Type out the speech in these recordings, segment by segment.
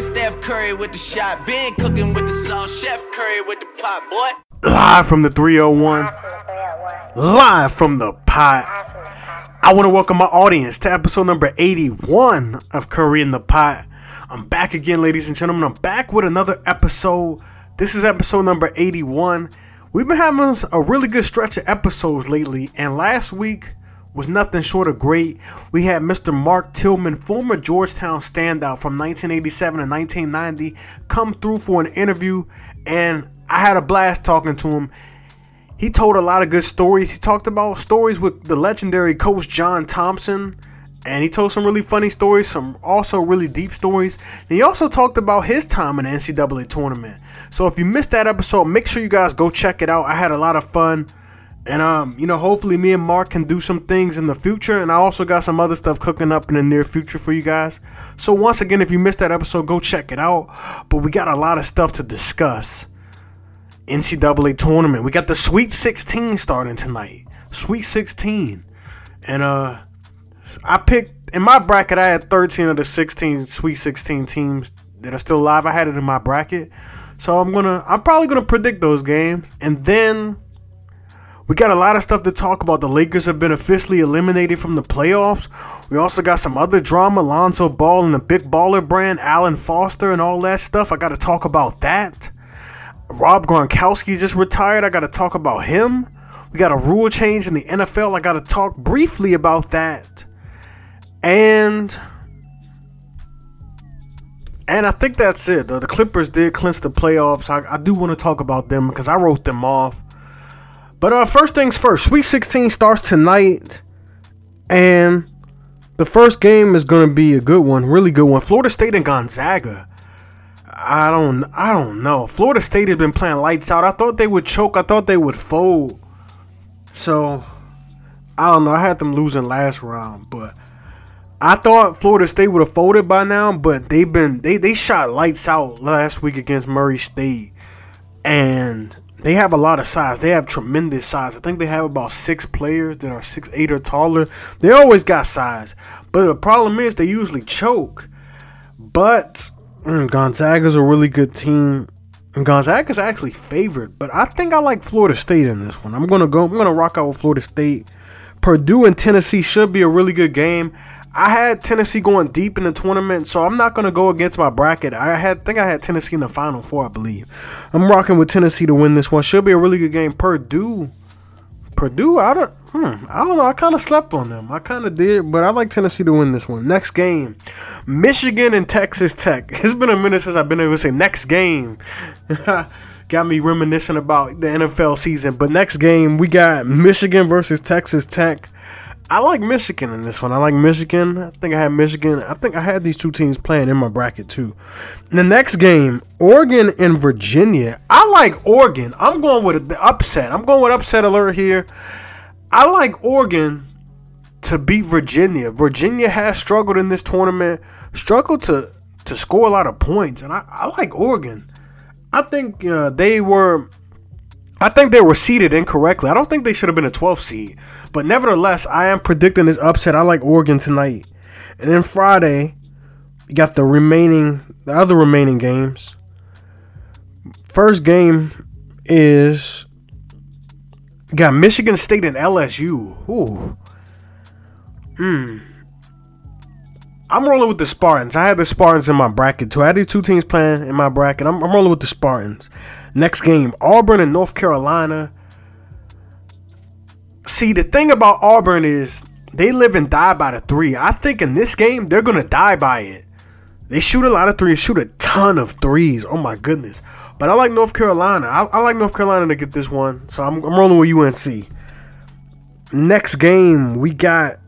Been Steph Curry with the shot, been cooking with the sauce, Chef Curry with the pot, boy. Live from the 301. Live from the pot. I want to welcome my audience to episode number 81 of Curry in the Pot. I'm back again, ladies and gentlemen. I'm back with another episode. This is episode number 81. We've been having a really good stretch of episodes lately, and last week was nothing short of great. We had Mr. Mark Tillman, former Georgetown standout from 1987 and 1990, come through for an interview, and I had a blast talking to him. He told a lot of good stories. He talked about stories with the legendary coach John Thompson, and he told some really funny stories, some also really deep stories. And he also talked about his time in the NCAA tournament. So if you missed that episode, make sure you guys go check it out. I had a lot of fun. And um, you know, hopefully me and Mark can do some things in the future. And I also got some other stuff cooking up in the near future for you guys. So once again, if you missed that episode, go check it out. But we got a lot of stuff to discuss. NCAA tournament. We got the Sweet 16 starting tonight. Sweet 16. And uh I picked in my bracket I had 13 of the 16 Sweet 16 teams that are still alive. I had it in my bracket. So I'm to I'm probably to predict those games and then we got a lot of stuff to talk about. The Lakers have been officially eliminated from the playoffs. We also got some other drama, Lonzo Ball and the Big Baller brand, Alan Foster, and all that stuff. I got to talk about that. Rob Gronkowski just retired. I got to talk about him. We got a rule change in the NFL. I got to talk briefly about that. And and I think that's it. The Clippers did clinch the playoffs. I, I do want to talk about them because I wrote them off. But uh, first things first, Sweet 16 starts tonight, and the first game is going to be a good one, really good one. Florida State and Gonzaga. I don't, I don't know. Florida State has been playing lights out. I thought they would choke. I thought they would fold. So, I don't know. I had them losing last round, but I thought Florida State would have folded by now. But they've been they they shot lights out last week against Murray State, and they have a lot of size. They have tremendous size. I think they have about six players that are six eight or taller. They always got size, but the problem is they usually choke. But mm, Gonzaga's a really good team. And Gonzaga's actually favored, but I think I like Florida State in this one. I'm gonna go. I'm gonna rock out with Florida State. Purdue and Tennessee should be a really good game. I had Tennessee going deep in the tournament, so I'm not gonna go against my bracket. I had think I had Tennessee in the final four, I believe. I'm rocking with Tennessee to win this one. Should be a really good game. Purdue, Purdue, I don't, hmm, I don't know. I kind of slept on them. I kind of did, but I like Tennessee to win this one. Next game, Michigan and Texas Tech. It's been a minute since I've been able to say next game. got me reminiscing about the NFL season. But next game, we got Michigan versus Texas Tech. I like Michigan in this one. I like Michigan. I think I had Michigan. I think I had these two teams playing in my bracket too. The next game, Oregon and Virginia. I like Oregon. I'm going with the upset. I'm going with upset alert here. I like Oregon to beat Virginia. Virginia has struggled in this tournament, struggled to to score a lot of points, and I, I like Oregon. I think uh, they were I think they were seeded incorrectly. I don't think they should have been a 12 seed. But nevertheless, I am predicting this upset. I like Oregon tonight. And then Friday, you got the remaining, the other remaining games. First game is got Michigan State and LSU. Ooh. Hmm. I'm rolling with the Spartans. I had the Spartans in my bracket too. I had these two teams playing in my bracket. I'm, I'm rolling with the Spartans. Next game, Auburn and North Carolina. See, the thing about Auburn is they live and die by the three. I think in this game, they're going to die by it. They shoot a lot of threes, shoot a ton of threes. Oh my goodness. But I like North Carolina. I, I like North Carolina to get this one. So I'm, I'm rolling with UNC. Next game, we got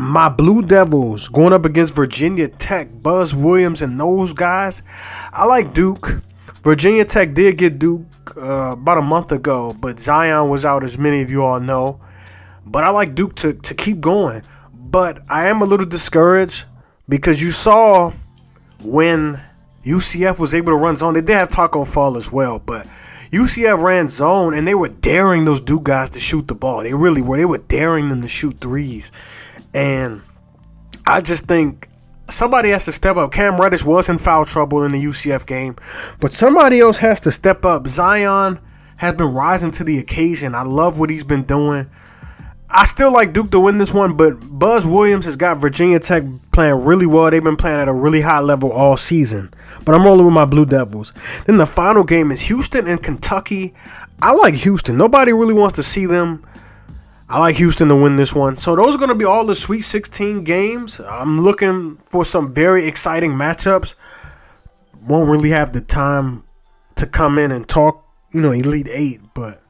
my Blue Devils going up against Virginia Tech, Buzz Williams, and those guys. I like Duke. Virginia Tech did get Duke uh, about a month ago, but Zion was out, as many of you all know. But I like Duke to, to keep going. But I am a little discouraged because you saw when UCF was able to run zone, they did have Tacko Fall as well, but UCF ran zone and they were daring those Duke guys to shoot the ball. They really were. They were daring them to shoot threes. And I just think somebody has to step up. Cam Reddish was in foul trouble in the UCF game, but somebody else has to step up. Zion has been rising to the occasion. I love what he's been doing. I still like Duke to win this one, but Buzz Williams has got Virginia Tech playing really well. They've been playing at a really high level all season. But I'm rolling with my Blue Devils. Then the final game is Houston and Kentucky. I like Houston. Nobody really wants to see them. I like Houston to win this one. So those are going to be all the Sweet 16 games. I'm looking for some very exciting matchups. Won't really have the time to come in and talk, you know, Elite 8, but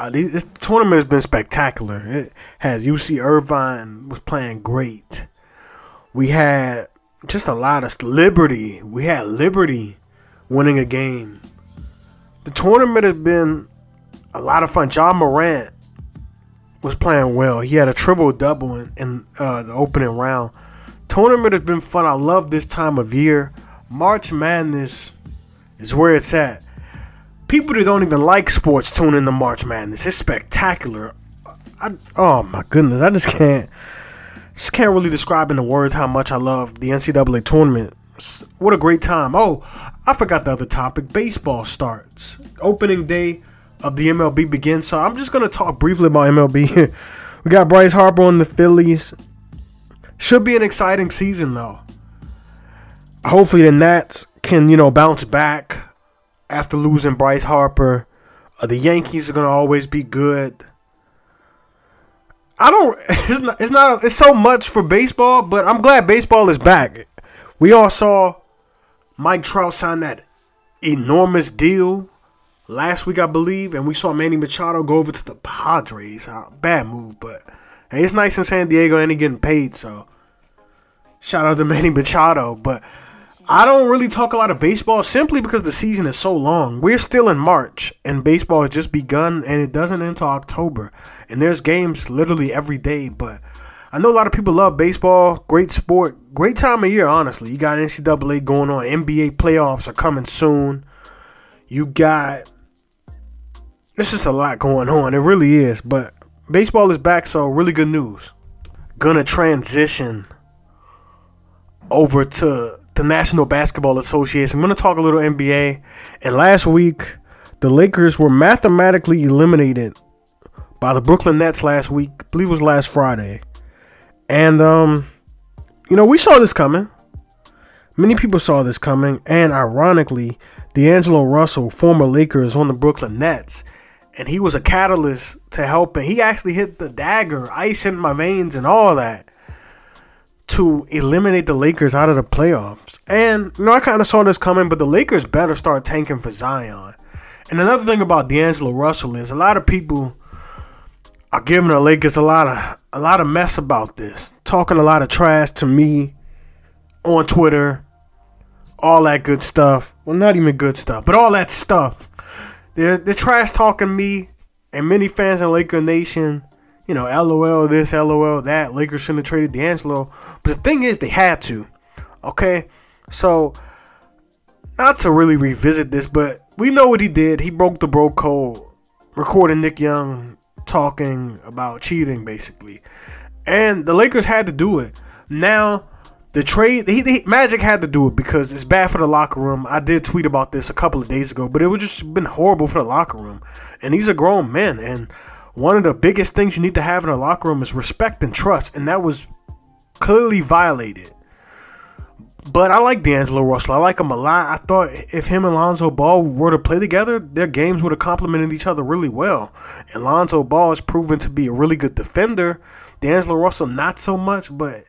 uh, this tournament has been spectacular. It has UC Irvine was playing great. We had just a lot of Liberty. We had Liberty winning a game. The tournament has been a lot of fun. Ja Morant was playing well. He had a triple double in, in uh, the opening round. Tournament has been fun. I love this time of year. March Madness is where it's at people that don't even like sports tune in to March Madness. It's spectacular. I, oh my goodness, I just can't, just can't really describe in the words how much I love the NCAA tournament. What a great time! Oh, I forgot the other topic. Baseball starts. Opening day of the MLB begins. So I'm just gonna talk briefly about MLB. we got Bryce Harper on the Phillies. Should be an exciting season though. Hopefully the Nats can you know bounce back after losing Bryce Harper. Uh, the Yankees are gonna always be good. I don't. It's not. It's not. It's so much for baseball, but I'm glad baseball is back. We all saw Mike Trout sign that enormous deal last week, I believe, and we saw Manny Machado go over to the Padres. Uh, bad move, but hey, it's nice in San Diego and he getting paid. So shout out to Manny Machado, but I don't really talk a lot of baseball simply because the season is so long. We're still in March and baseball has just begun and it doesn't end until October. And there's games literally every day, but I know a lot of people love baseball. Great sport. Great time of year, honestly. You got NCAA going on. NBA playoffs are coming soon. You got. It's just a lot going on. It really is. But baseball is back, so really good news. Gonna transition over to the National Basketball Association. I'm to talk a little NBA. And last week, the Lakers were mathematically eliminated by the Brooklyn Nets last week. I believe it was last Friday. And, um, you know, we saw this coming. Many people saw this coming. And ironically, D'Angelo Russell, former Lakers on the Brooklyn Nets, and he was a catalyst to help. And he actually hit the dagger, ice in my veins, and all that to eliminate the Lakers out of the playoffs. And you know, I kind of saw this coming, but the Lakers better start tanking for Zion. And another thing about D'Angelo Russell is a lot of people are giving the Lakers a lot of a lot of mess about this, talking a lot of trash to me on Twitter, all that good stuff. Well, not even good stuff, but all that stuff. They're they're trash talking me and many fans in Laker Nation you know, LOL this, LOL that. Lakers shouldn't have traded D'Angelo. But the thing is, they had to. Okay? So, not to really revisit this, but we know what he did. He broke the bro code, recording Nick Young talking about cheating, basically. And the Lakers had to do it. Now, the trade, he, he, Magic had to do it because it's bad for the locker room. I did tweet about this a couple of days ago, but it would just been horrible for the locker room. And these are grown men, and one of the biggest things you need to have in a locker room is respect and trust, and that was clearly violated. But I like D'Angelo Russell. I like him a lot. I thought if him and Lonzo Ball were to play together, their games would have complemented each other really well. And Lonzo Ball has proven to be a really good defender. D'Angelo Russell, not so much, but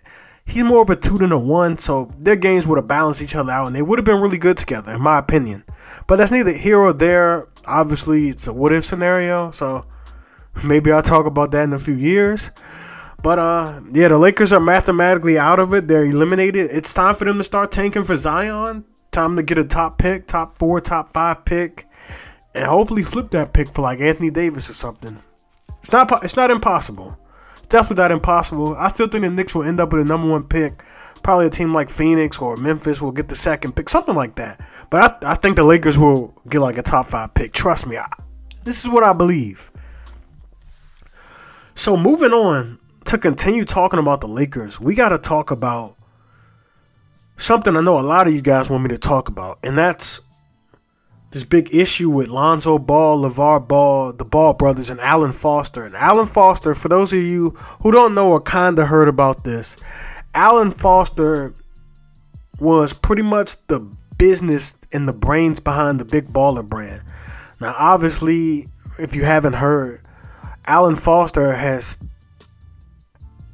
he's more of a two than a one. So their games would have balanced each other out, and they would have been really good together, in my opinion. But that's neither here or there. Obviously, it's a what if scenario. So Maybe I'll talk about that in a few years. But uh, yeah, the Lakers are mathematically out of it. They're eliminated. It's time for them to start tanking for Zion. Time to get a top pick, top four, top five pick, and hopefully flip that pick for like Anthony Davis or something. It's not. It's not impossible. Definitely not impossible. I still think the Knicks will end up with a number one pick. Probably a team like Phoenix or Memphis will get the second pick, something like that. But I, I think the Lakers will get like a top five pick. Trust me. I, this is what I believe. So moving on to continue talking about the Lakers, we got to talk about something I know a lot of you guys want me to talk about, and that's this big issue with Lonzo Ball, LaVar Ball, the Ball brothers, and Alan Foster. And Alan Foster, for those of you who don't know or kind of heard about this, Alan Foster was pretty much the business and the brains behind the Big Baller brand. Now, obviously, if you haven't heard, Alan Foster has.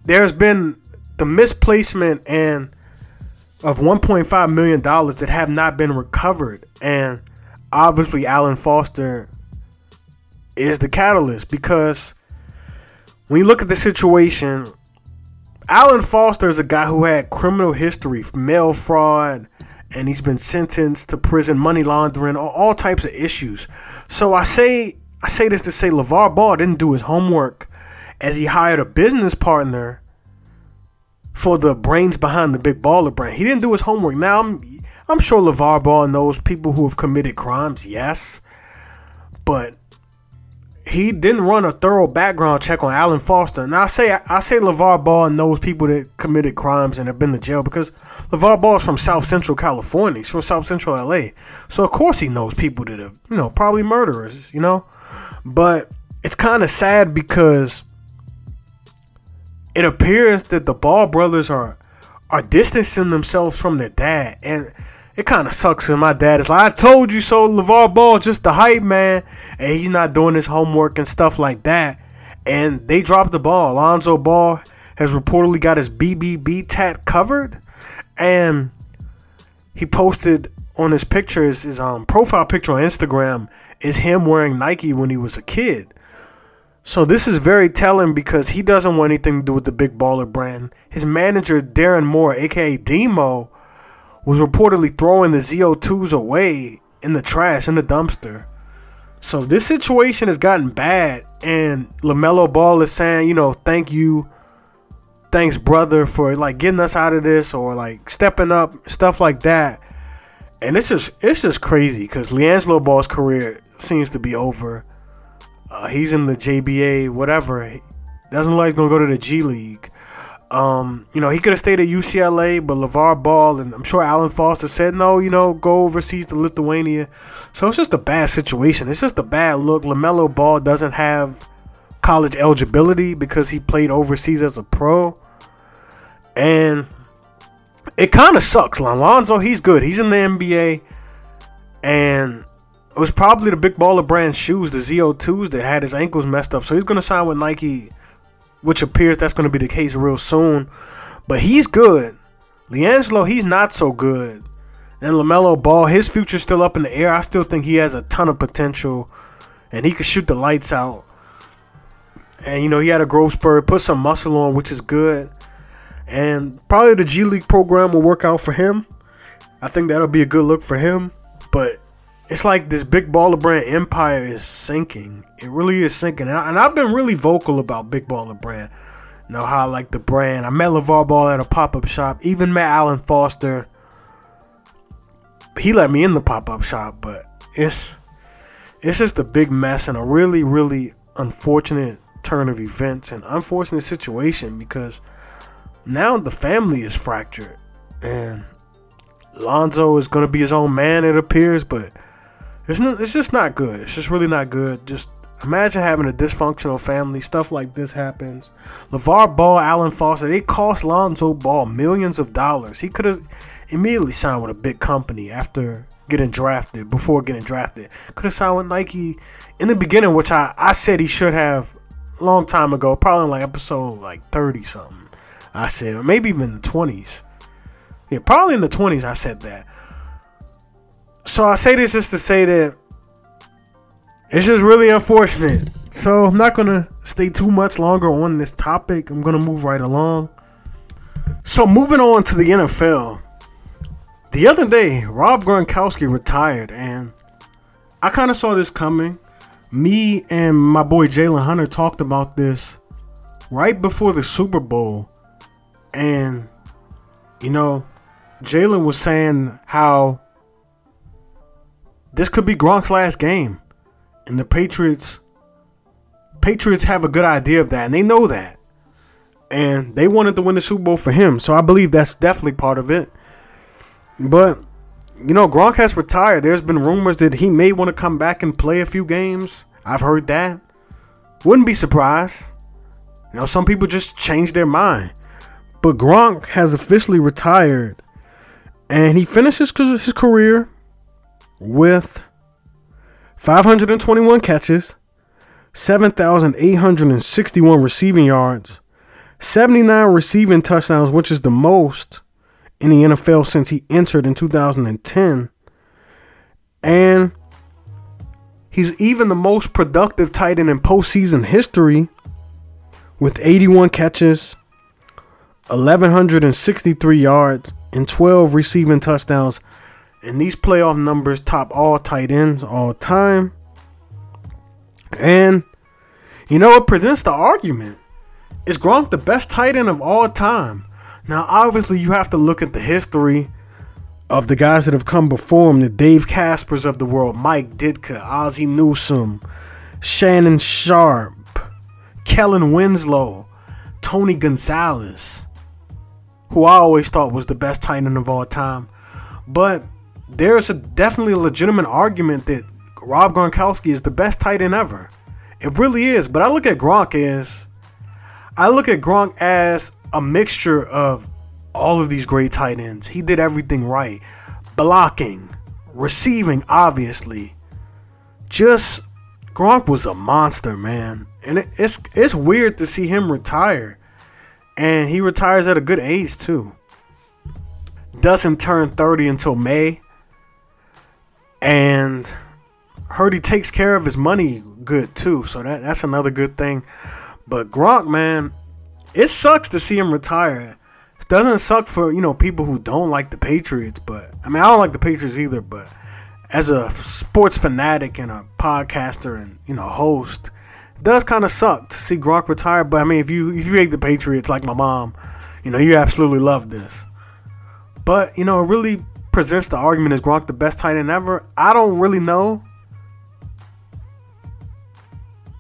There's been the misplacement and of 1.5 million dollars that have not been recovered, and obviously Alan Foster is the catalyst because when you look at the situation, Alan Foster is a guy who had criminal history, mail fraud, and he's been sentenced to prison, money laundering, all, types of issues. So I say I say this to say LaVar Ball didn't do his homework as he hired a business partner for the brains behind the big baller brand. He didn't do his homework. Now I'm I'm sure LaVar Ball knows people who have committed crimes, yes. But he didn't run a thorough background check on Alan Foster. Now I say I say LaVar Ball knows people that committed crimes and have been to jail because LaVar Ball is from South Central California. He's from South Central LA. So of course he knows people that have, you know, probably murderers, you know? But it's kind of sad because it appears that the Ball brothers are are distancing themselves from their dad and it kind of sucks and my dad is like, I told you so, LaVar Ball just the hype man, and he's not doing his homework and stuff like that. And they dropped the ball. Alonzo Ball has reportedly got his BBB tat covered, and he posted on his pictures, his um, profile picture on Instagram is him wearing Nike when he was a kid. So this is very telling because he doesn't want anything to do with the big baller brand. His manager Darren Moore, aka Demo, was reportedly throwing the ZO2s away in the trash in the dumpster. So this situation has gotten bad, and LaMelo Ball is saying, you know, thank you, thanks brother for like getting us out of this or like stepping up, stuff like that. And it's just it's just crazy because LiAngelo Ball's career seems to be over. Uh, he's in the JBA, whatever. Doesn't like gonna go to the G League. Um, you know, he could have stayed at UCLA, but LaVar Ball and I'm sure Alan Foster said, no, you know, go overseas to Lithuania. So it's just a bad situation. It's just a bad look. LaMelo Ball doesn't have college eligibility because he played overseas as a pro. And it kind of sucks. Lonzo, he's good. He's in the NBA. And it was probably the big baller brand shoes, the ZO2s, that had his ankles messed up. So he's going to sign with Nike which appears that's going to be the case real soon. But he's good. LiAngelo, he's not so good. And LaMelo Ball, his future's still up in the air. I still think he has a ton of potential. And he could shoot the lights out. And, you know, he had a growth spurt, put some muscle on, which is good. And probably the G League program will work out for him. I think that'll be a good look for him. But it's like this big baller brand empire is sinking. It really is sinking. And, I, have been really vocal about big baller brand. You know how I like the brand. I met LaVar Ball at a pop up shop. Even met Alan Foster. He let me in the pop up shop, but it's it's just a big mess and a really, really unfortunate turn of events and unfortunate situation because now the family is fractured and Lonzo is going to be his own man, it appears, but it's not, it's just not good. It's just really not good. Just imagine having a dysfunctional family. Stuff like this happens. LaVar Ball, Alan Foster, they cost Lonzo Ball millions of dollars. He could have immediately signed with a big company after getting drafted, before getting drafted. Could have signed with Nike in the beginning, which I, I said he should have long time ago, probably like episode like 30 something. I said, or maybe even the 20s. Yeah, probably in the 20s I said that. So I say this just to say that it's just really unfortunate. So I'm not gonna stay too much longer on this topic. I'm gonna move right along. So moving on to the NFL. The other day, Rob Gronkowski retired, and I kind of saw this coming. Me and my boy Jalen Hunter talked about this right before the Super Bowl, and you know, Jalen was saying how this could be Gronk's last game. And the Patriots Patriots have a good idea of that and they know that. and they wanted to win the Super Bowl for him. So I believe that's definitely part of it. But you know, Gronk has retired. There's been rumors that he may want to come back and play a few games. I've heard that. Wouldn't be surprised. You know, some people just change their mind. But Gronk has officially retired. And he finishes his career with 521 catches, 7,861 receiving yards, 79 receiving touchdowns, which is the most in the NFL since he entered in 2010. And he's even the most productive tight end in postseason history with 81 catches, 1,163 yards, and 12 receiving touchdowns. And these playoff numbers top all tight ends all time. And, you know, it presents the argument. Is Gronk the best tight end of all time? Now, obviously, you have to look at the history of the guys that have come before him the Dave Caspers of the world, Mike Ditka, Ozzie Newsome, Shannon Sharpe, Kellen Winslow, Tony Gonzalez, who I always thought was the best tight end of all time. But there's a definitely a legitimate argument that Rob Gronkowski is the best tight end ever. It really is. But I look at Gronk as I look at Gronk as a mixture of all of these great tight ends. He did everything right. Blocking, receiving, obviously. Just Gronk was a monster, man. And it, it's it's weird to see him retire. And he retires at a good age too. Doesn't turn 30 until May. And heard he takes care of his money good too. So that, that's another good thing. But Gronk, man, it sucks to see him retire. It doesn't suck for you know people who don't like the Patriots, but I mean I don't like the Patriots either. But as a sports fanatic and a podcaster and you know host, it does kind of suck to see Gronk retire. But I mean if you if you hate the Patriots like my mom, you know you absolutely love this. But you know it really presents the argument is Gronk the best tight end ever? I don't really know.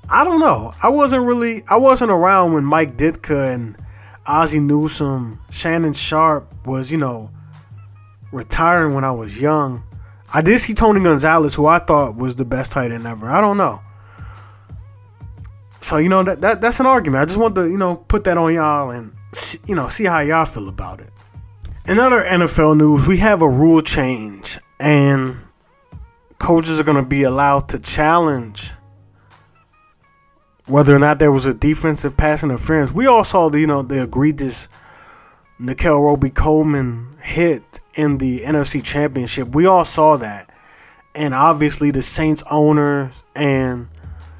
I don't know. I wasn't really I wasn't around when Mike Ditka and Ozzie Newsome, Shannon Sharpe was, you know, retiring when I was young. I did see Tony Gonzalez, who I thought was the best tight end ever. I don't know. So you know that, that that's an argument. I just want to you know put that on y'all and see, you know see how y'all feel about it. In other NFL news, we have a rule change, and coaches are going to be allowed to challenge whether or not there was a defensive pass interference. We all saw the you know the egregious Nickell Robey-Coleman hit in the NFC Championship. We all saw that, and obviously the Saints owners and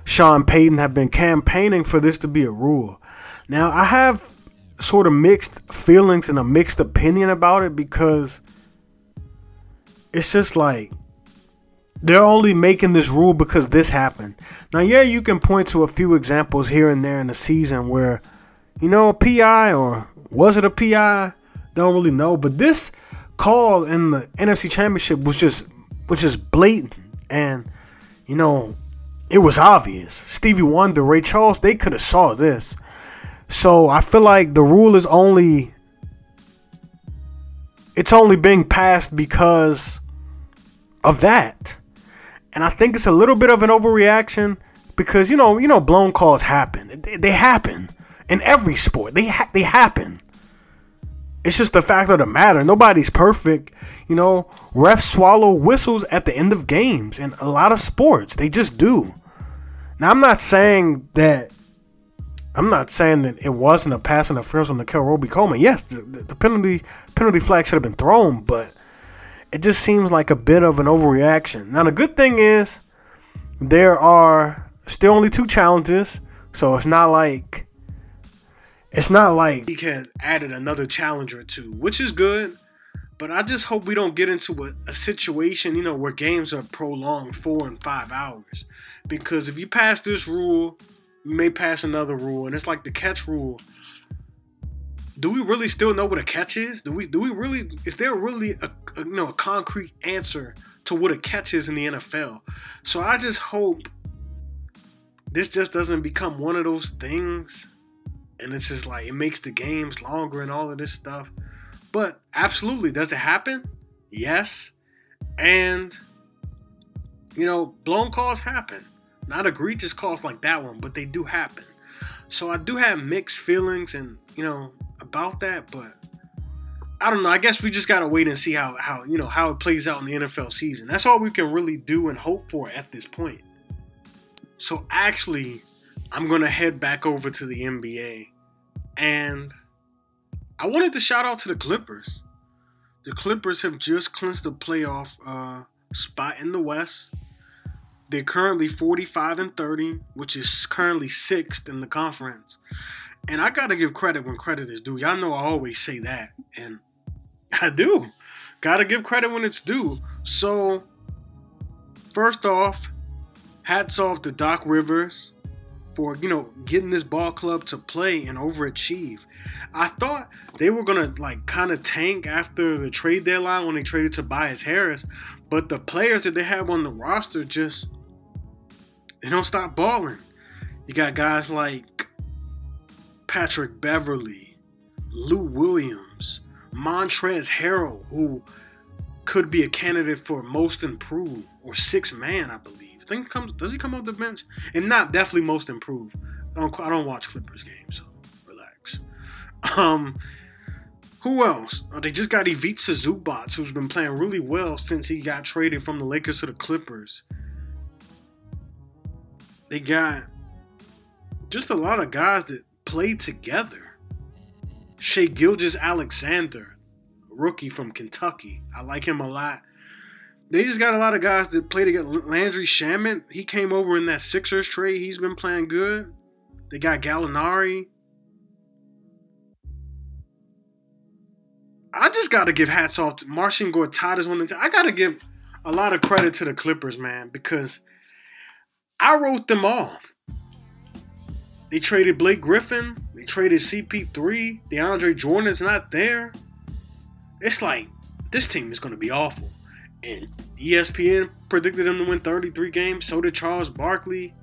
Sean Payton have been campaigning for this to be a rule. Now I have sort of mixed feelings and a mixed opinion about it because it's just like they're only making this rule because this happened. Now, yeah, you can point to a few examples here and there in the season where, you know, a PI or was it a PI? Don't really know. But this call in the NFC Championship was just was just blatant, and you know, it was obvious. Stevie Wonder, Ray Charles, they could have saw this. So I feel like the rule is only it's only being passed because of that. And I think it's a little bit of an overreaction because you know, you know, blown calls happen. They, they happen in every sport. They ha- they happen. It's just the fact of the matter. Nobody's perfect. You know, refs swallow whistles at the end of games in a lot of sports. They just do. Now, I'm not saying that. I'm not saying that it wasn't a pass interference on the Kel Robey-Coleman. Yes, the, the penalty penalty flag should have been thrown, but it just seems like a bit of an overreaction. Now, the good thing is there are still only two challenges, so it's not like it's not like he can added another challenge or two, which is good. But I just hope we don't get into a, a situation, you know, where games are prolonged four and five hours. Because if you pass this rule, may pass another rule, and it's like the catch rule do we really still know what a catch is? Do we do we really is there really a, a, you know a concrete answer to what a catch is in the NFL? So I just hope this just doesn't become one of those things and it's just like it makes the games longer and all of this stuff. But absolutely, does it happen? Yes. And you know, blown calls happen. Not egregious calls like that one, but they do happen. So I do have mixed feelings and you know about that, but I don't know. I guess we just gotta wait and see how how you know how it plays out in the NFL season. That's all we can really do and hope for at this point. So actually, I'm gonna head back over to the NBA, and I wanted to shout out to the Clippers. The Clippers have just clinched the playoff uh, spot in the West. They're currently 45 and 30, which is currently sixth in the conference. And I gotta give credit when credit is due. Y'all know I always say that, and I do. Gotta give credit when it's due. So, first off, hats off to Doc Rivers for, you know, getting this ball club to play and overachieve. I thought they were gonna like kind of tank after the trade deadline when they traded Tobias Harris, but the players that they have on the roster just they don't stop balling. You got guys like Patrick Beverley, Lou Williams, Montrezl Harrell, who could be a candidate for most improved or six man, I believe. I think comes does he come off the bench? And not definitely most improved. I don't I don't watch Clippers games, so relax. Um who else? Oh, they just got Ivica Zubac, who's been playing really well since he got traded from the Lakers to the Clippers. They got just a lot of guys that play together. Shai Gilgeous-Alexander, rookie from Kentucky. I like him a lot. They just got a lot of guys that play together. Landry Shamet, he came over in that Sixers trade. He's been playing good. They got Gallinari. I just got to give hats off to Marcin Gortat is one of the. I got to give a lot of credit to the Clippers, man, because I wrote them off. They traded Blake Griffin. They traded CP3. DeAndre Jordan's not there. It's like this team is going to be awful. And ESPN predicted them to win 33 games. So did Charles Barkley.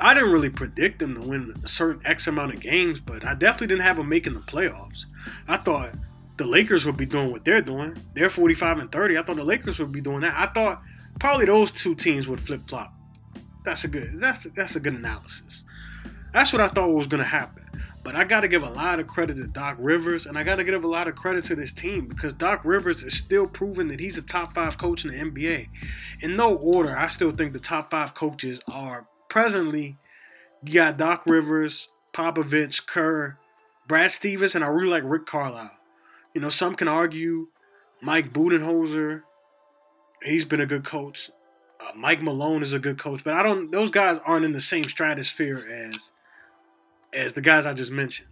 I didn't really predict them to win a certain X amount of games, but I definitely didn't have them making the playoffs. I thought the Lakers would be doing what they're doing. They're 45 and 30. I thought the Lakers would be doing that. I thought probably those two teams would flip flop. That's a good. That's a, that's a good analysis. That's what I thought was going to happen. But I got to give a lot of credit to Doc Rivers, and I got to give a lot of credit to this team because Doc Rivers is still proving that he's a top five coach in the NBA. In no order, I still think the top five coaches are presently you got Doc Rivers, Popovich, Kerr, Brad Stevens, and I really like Rick Carlisle. You know, some can argue Mike Budenholzer, he's been a good coach. Uh, Mike Malone is a good coach, but I don't. Those guys aren't in the same stratosphere as as the guys I just mentioned.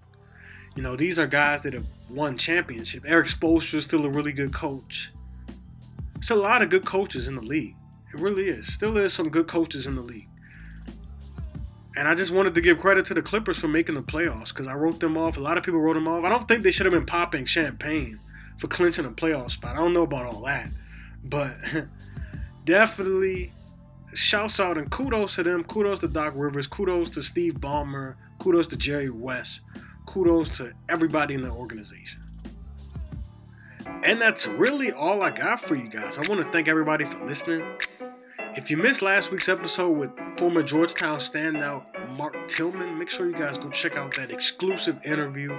You know, these are guys that have won championship. Erik Spoelstra is still a really good coach. It's a lot of good coaches in the league. It really is. Still is some good coaches in the league. And I just wanted to give credit to the Clippers for making the playoffs because I wrote them off. A lot of people wrote them off. I don't think they should have been popping champagne for clinching a playoff spot. I don't know about all that. But definitely shouts out and kudos to them. Kudos to Doc Rivers. Kudos to Steve Ballmer. Kudos to Jerry West. Kudos to everybody in the organization. And that's really all I got for you guys. I want to thank everybody for listening. If you missed last week's episode with former Georgetown standout Mark Tillman, make sure you guys go check out that exclusive interview.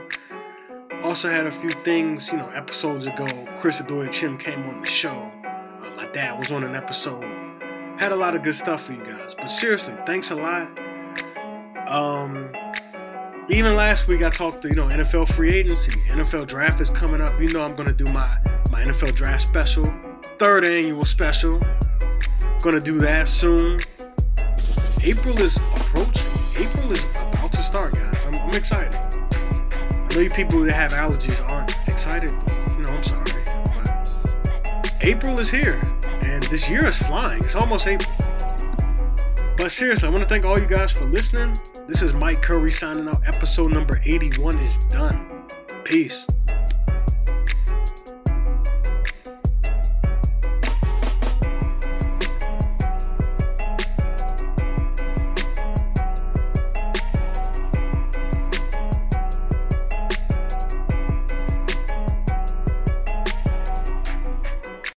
Also had a few things, you know, episodes ago. Chris Adoree-Chim came on the show. My dad was on an episode. Had a lot of good stuff for you guys. But seriously, thanks a lot. Um, even last week I talked to you know NFL free agency, NFL draft is coming up. You know I'm gonna do my my NFL draft special, third annual special. Gonna do that soon. April is approaching. April is about to start, guys. I'm, I'm excited. I know you people that have allergies April is here, and this year is flying. It's almost April. But seriously, I want to thank all you guys for listening. This is Mike Curry signing out. Episode number 81 is done. Peace.